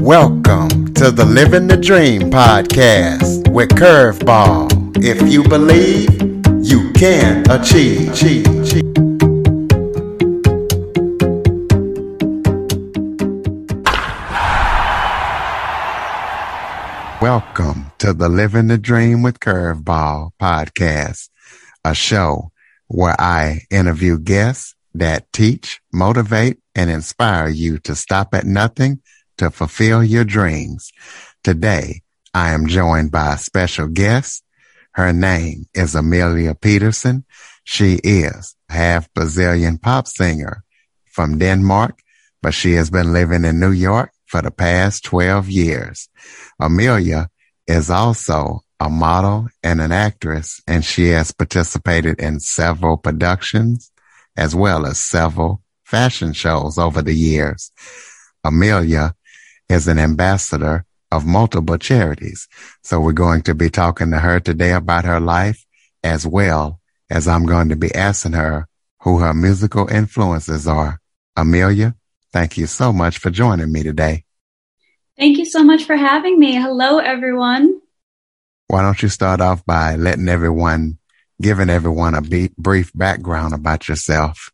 Welcome to the Living the Dream podcast with Curveball. If you believe, you can achieve. Welcome to the Living the Dream with Curveball podcast, a show where I interview guests that teach, motivate, and inspire you to stop at nothing to fulfill your dreams. Today, I am joined by a special guest. Her name is Emilia Pedersen. She is half Brazilian pop singer from Denmark, but she has been living in New York for the past 12 years. Emilia is also a model and an actress, and she has participated in several productions as well as several fashion shows over the years. Emilia is an ambassador of multiple charities. So we're going to be talking to her today about her life as well as I'm going to be asking her who her musical influences are. Emilia, thank you so much for joining me today. Thank you so much for having me. Hello, everyone. Why don't you start off by letting everyone, giving everyone a brief background about yourself?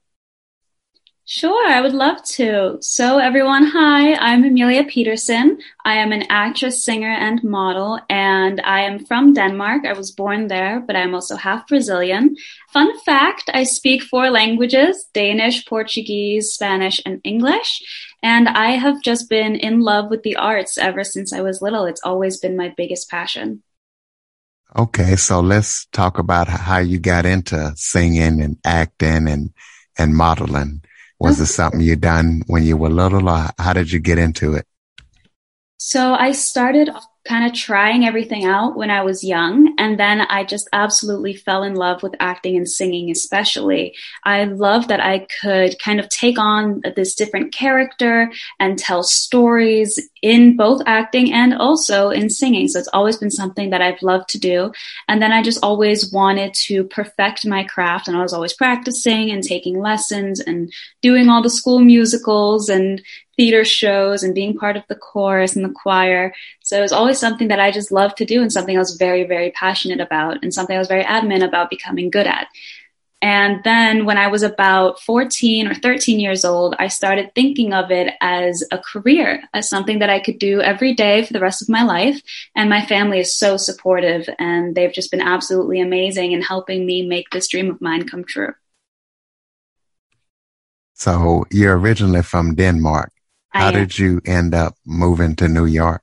Sure, I would love to. So, everyone, hi, I'm Emilia Pedersen. I am an actress, singer, and model, and I am from Denmark. I was born there, but I'm also half Brazilian. Fun fact I speak four languages Danish, Portuguese, Spanish, and English. And I have just been in love with the arts ever since I was little. It's always been my biggest passion. Okay, so let's talk about how you got into singing and acting and, and modeling. Was it something you done when you were little or how did you get into it? So I started kind of trying everything out when I was young. And then I just absolutely fell in love with acting and singing, especially. I love that I could kind of take on this different character and tell stories in both acting and also in singing. So it's always been something that I've loved to do. And then I just always wanted to perfect my craft. And I was always practicing and taking lessons and doing all the school musicals and theater shows and being part of the chorus and the choir. So it was always something that I just loved to do and something I was very, very passionate about and something I was very adamant about becoming good at. And then when I was about 14 or 13 years old, I started thinking of it as a career, as something that I could do every day for the rest of my life. And my family is so supportive and they've just been absolutely amazing in helping me make this dream of mine come true. So you're originally from Denmark. How did you end up moving to New York?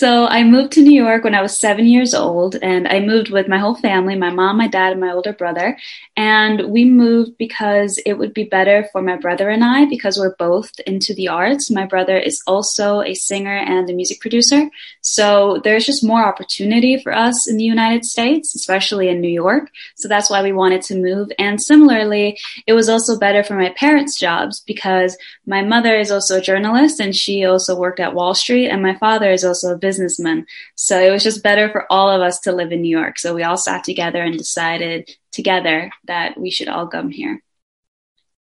So I moved to New York when I was seven years old, and I moved with my whole family my mom, my dad, and my older brother. And we moved because it would be better for my brother and I because we're both into the arts. My brother is also a singer and a music producer. So there's just more opportunity for us in the United States, especially in New York. So that's why we wanted to move. And similarly, it was also better for my parents' jobs because my mother is also a journalist and she also worked at Wall Street, and my father is also a businessman. So it was just better for all of us to live in New York. So we all sat together and decided together that we should all come here.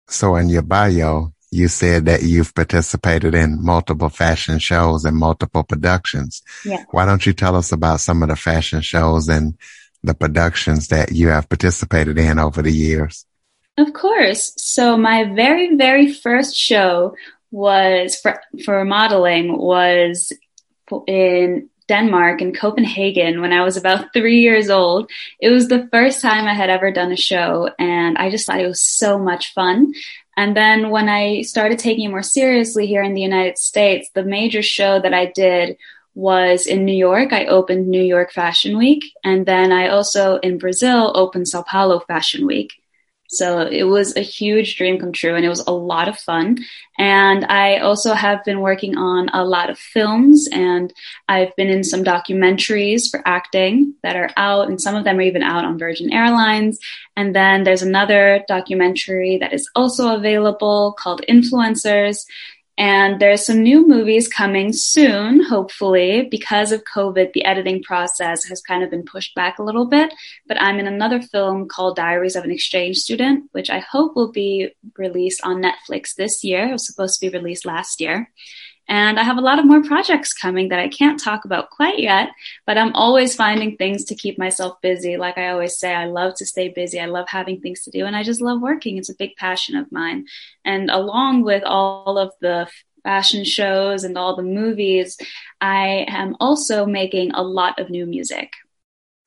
So in your bio, you said that you've participated in multiple fashion shows and multiple productions. Yeah. Why don't you tell us about some of the fashion shows and the productions that you have participated in over the years? Of course. So my very, very first show was for, for modeling was in Denmark in Copenhagen when I was about three years old. It was the first time I had ever done a show and I just thought it was so much fun. And then when I started taking it more seriously here in the United States, the major show that I did was in New York. I opened New York Fashion Week. And then I also in Brazil opened Sao Paulo Fashion Week. So it was a huge dream come true and it was a lot of fun. And I also have been working on a lot of films and I've been in some documentaries for acting that are out and some of them are even out on Virgin Airlines. And then there's another documentary that is also available called Influencers. And there's some new movies coming soon, hopefully. Because of COVID, the editing process has kind of been pushed back a little bit. But I'm in another film called Diaries of an Exchange Student, which I hope will be released on Netflix this year. It was supposed to be released last year. And I have a lot of more projects coming that I can't talk about quite yet, but I'm always finding things to keep myself busy. Like I always say, I love to stay busy. I love having things to do and I just love working. It's a big passion of mine. And along with all of the fashion shows and all the movies, I am also making a lot of new music.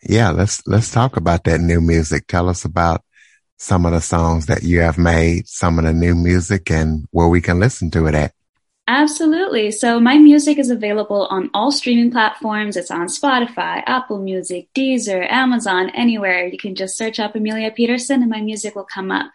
Yeah, let's let's talk about that new music. Tell us about some of the songs that you have made, some of the new music and where we can listen to it at. Absolutely. So my music is available on all streaming platforms. It's on Spotify, Apple Music, Deezer, Amazon, anywhere. You can just search up Emilia Pedersen and my music will come up.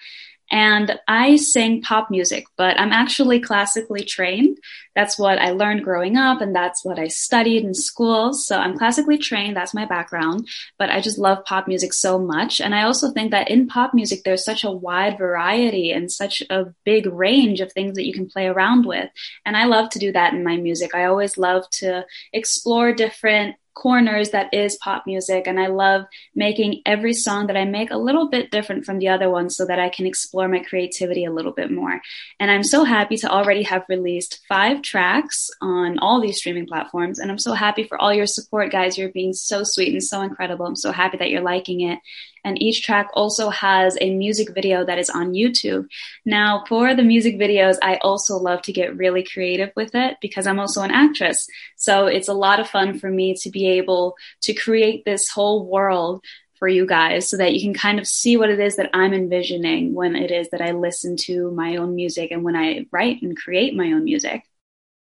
And I sing pop music, but I'm actually classically trained. That's what I learned growing up and that's what I studied in school. So I'm classically trained. That's my background, but I just love pop music so much. And I also think that in pop music, there's such a wide variety and such a big range of things that you can play around with. And I love to do that in my music. I always love to explore different corners that is pop music and I love making every song that I make a little bit different from the other ones so that I can explore my creativity a little bit more. And I'm so happy to already have released five tracks on all these streaming platforms and I'm so happy for all your support guys. You're being so sweet and so incredible. I'm so happy that you're liking it and each track also has a music video that is on YouTube. Now, for the music videos, I also love to get really creative with it because I'm also an actress. So it's a lot of fun for me to be able to create this whole world for you guys so that you can kind of see what it is that I'm envisioning when it is that I listen to my own music and when I write and create my own music.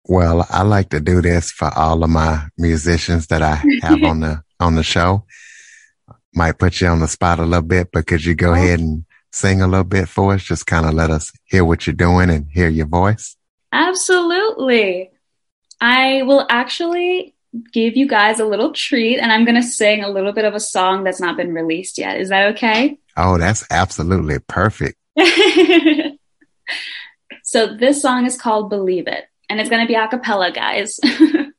Well, I like to do this for all of my musicians that I have on the on the show might put you on the spot a little bit, but could you go oh. ahead and sing a little bit for us? Just kind of let us hear what you're doing and hear your voice. Absolutely. I will actually give you guys a little treat and I'm going to sing a little bit of a song that's not been released yet. Is that okay? Oh, that's absolutely perfect. so this song is called Believe It and it's going to be a cappella, guys.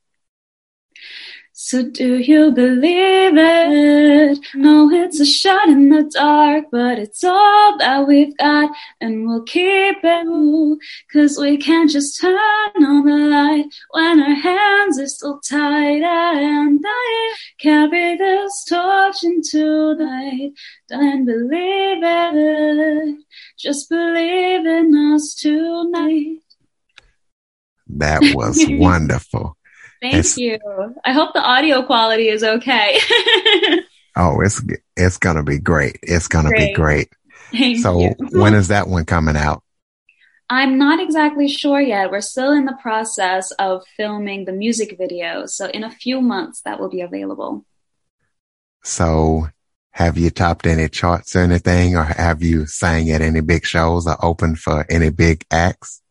So do you believe it? No, it's a shot in the dark, but it's all that we've got and we'll keep it. Cause we can't just turn on the light when our hands are still tied i and I carry this torch into the night. Don't believe it. Just believe in us tonight. That was wonderful. Thank it's, you. I hope the audio quality is okay. oh, it's it's gonna be great. It's gonna great. be great. Thank so when is that one coming out? I'm not exactly sure yet. We're still in the process of filming the music video. So in a few months that will be available. So have you topped any charts or anything or have you sang at any big shows or opened for any big acts?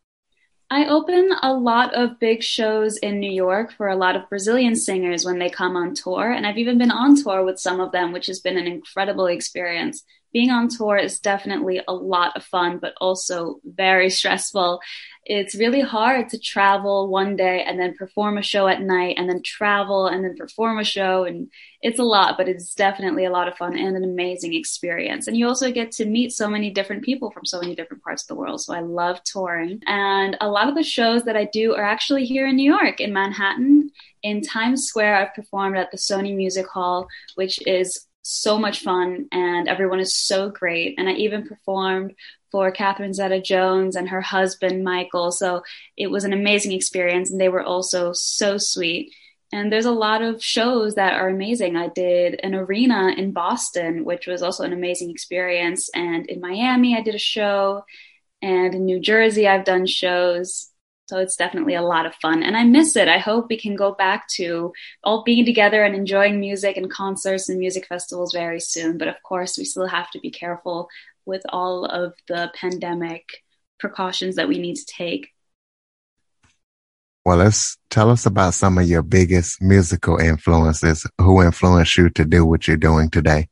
I open a lot of big shows in New York for a lot of Brazilian singers when they come on tour. And I've even been on tour with some of them, which has been an incredible experience. Being on tour is definitely a lot of fun, but also very stressful. It's really hard to travel one day and then perform a show at night and then travel and then perform a show and it's a lot but it's definitely a lot of fun and an amazing experience. And you also get to meet so many different people from so many different parts of the world so i love touring. And a lot of the shows that i do are actually here in new york in manhattan. In times square i've performed at the sony music hall which is so much fun and everyone is so great. And I even performed for Catherine Zeta Jones and her husband, Michael. So it was an amazing experience. And they were also so sweet. And there's a lot of shows that are amazing. I did an arena in Boston, which was also an amazing experience. And in Miami, I did a show. And in New Jersey, I've done shows. So it's definitely a lot of fun. And I miss it. I hope we can go back to all being together and enjoying music and concerts and music festivals very soon. But of course, we still have to be careful with all of the pandemic precautions that we need to take. Well, let's tell us about some of your biggest musical influences. Who influenced you to do what you're doing today?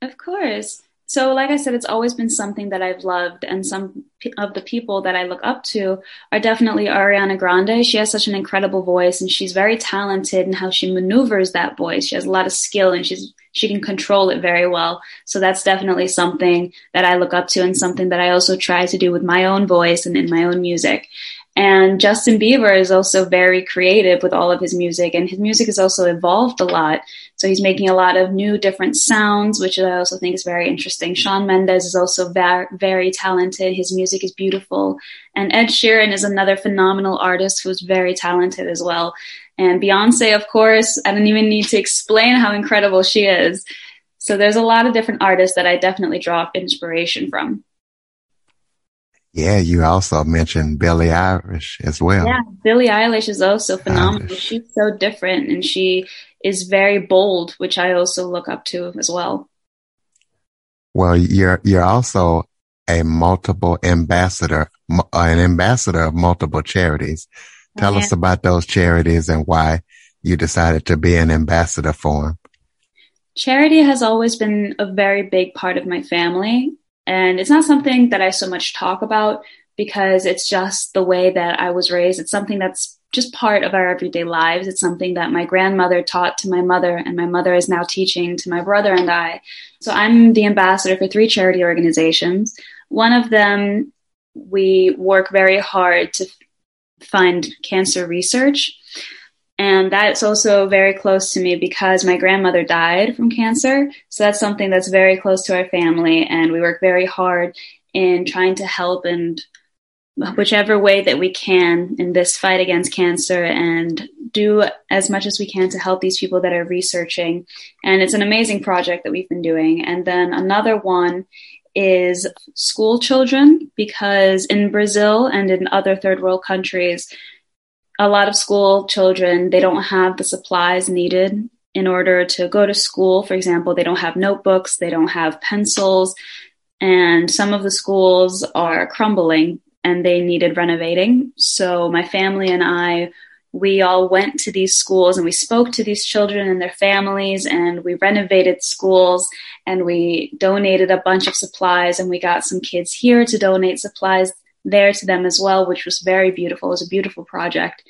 Of course. So, like I said, it's always been something that I've loved, and some of the people that I look up to are definitely Ariana Grande. She has such an incredible voice, and she's very talented in how she maneuvers that voice. She has a lot of skill, and she's she can control it very well. So that's definitely something that I look up to, and something that I also try to do with my own voice and in my own music. And Justin Bieber is also very creative with all of his music, and his music has also evolved a lot. So he's making a lot of new, different sounds, which I also think is very interesting. Shawn Mendes is also very, very talented. His music is beautiful. And Ed Sheeran is another phenomenal artist who's very talented as well. And Beyonce, of course, I don't even need to explain how incredible she is. So there's a lot of different artists that I definitely draw inspiration from. Yeah, you also mentioned Billie Eilish as well. Yeah, Billie Eilish is also phenomenal. Eilish. She's so different and she is very bold, which I also look up to as well. Well, you're you're also a multiple ambassador, uh, an ambassador of multiple charities. Oh, Tell us about those charities and why you decided to be an ambassador for them. Charity has always been a very big part of my family. And it's not something that I so much talk about because it's just the way that I was raised. It's something that's just part of our everyday lives. It's something that my grandmother taught to my mother, and my mother is now teaching to my brother and I. So I'm the ambassador for three charity organizations. One of them, we work very hard to fund cancer research. And that's also very close to me because my grandmother died from cancer. So that's something that's very close to our family. And we work very hard in trying to help and whichever way that we can in this fight against cancer and do as much as we can to help these people that are researching. And it's an amazing project that we've been doing. And then another one is school children because in Brazil and in other third world countries, a lot of school children they don't have the supplies needed in order to go to school. For example they don't have notebooks they don't have pencils and some of the schools are crumbling and they needed renovating. So my family and i we all went to these schools and we spoke to these children and their families and we renovated schools and we donated a bunch of supplies and we got some kids here to donate supplies there to them as well, which was very beautiful. It was a beautiful project.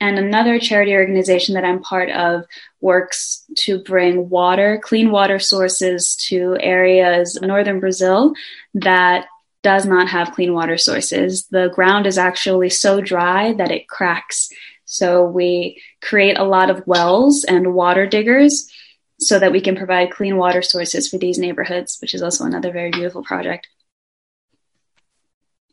And another charity organization that I'm part of works to bring water, clean water sources to areas northern Brazil that does not have clean water sources. The ground is actually so dry that it cracks. So we create a lot of wells and water diggers so that we can provide clean water sources for these neighborhoods, which is also another very beautiful project.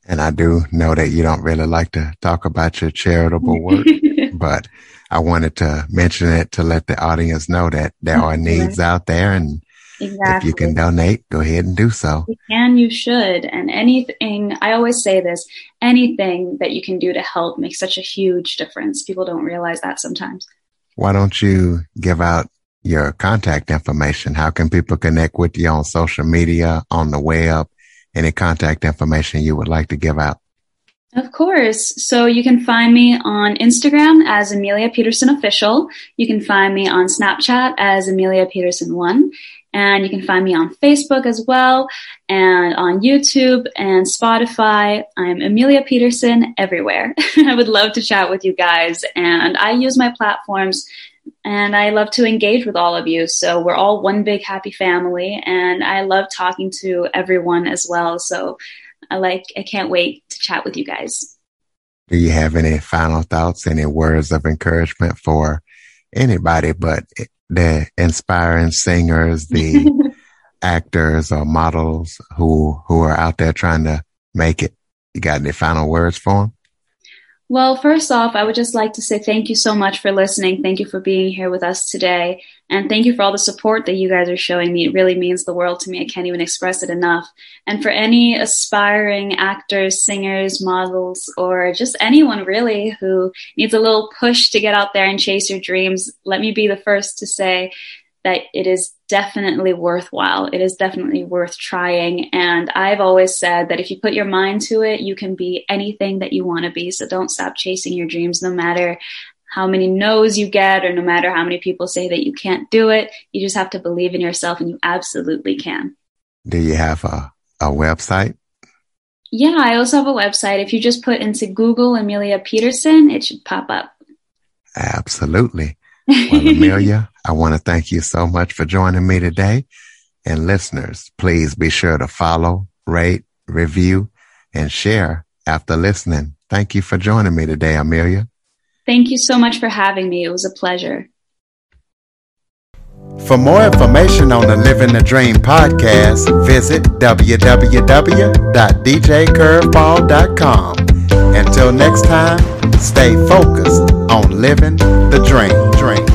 And I do know that you don't really like to talk about your charitable work, but I wanted to mention it to let the audience know that there are needs out there and exactly. if you can donate, go ahead and do so. You can, you should. And anything, I always say this, anything that you can do to help makes such a huge difference. People don't realize that sometimes. Why don't you give out your contact information? How can people connect with you on social media, on the web? Any contact information you would like to give out? Of course. So you can find me on Instagram as Emilia Pedersen Official. You can find me on Snapchat as Emilia Pedersen One. And you can find me on Facebook as well and on YouTube and Spotify. I'm Emilia Pedersen everywhere. I would love to chat with you guys. And I use my platforms and I love to engage with all of you. So we're all one big happy family, and I love talking to everyone as well. So I like, I can't wait to chat with you guys. Do you have any final thoughts, any words of encouragement for anybody, but the inspiring singers, the actors or models who who are out there trying to make it? You got any final words for them? Well, first off, I would just like to say thank you so much for listening. Thank you for being here with us today. And thank you for all the support that you guys are showing me. It really means the world to me. I can't even express it enough. And for any aspiring actors, singers, models, or just anyone really who needs a little push to get out there and chase your dreams, let me be the first to say that it is definitely worthwhile. It is definitely worth trying. And I've always said that if you put your mind to it, you can be anything that you want to be. So don't stop chasing your dreams, no matter how many no's you get or no matter how many people say that you can't do it. You just have to believe in yourself and you absolutely can. Do you have a, a website? Yeah, I also have a website. If you just put into Google Emilia Pedersen, it should pop up. Absolutely. Well, Emilia, I want to thank you so much for joining me today. And listeners, please be sure to follow, rate, review, and share after listening. Thank you for joining me today, Emilia. Thank you so much for having me. It was a pleasure. For more information on the Living the Dream podcast, visit www.djcurveball.com. Until next time, stay focused on living the dream. dream.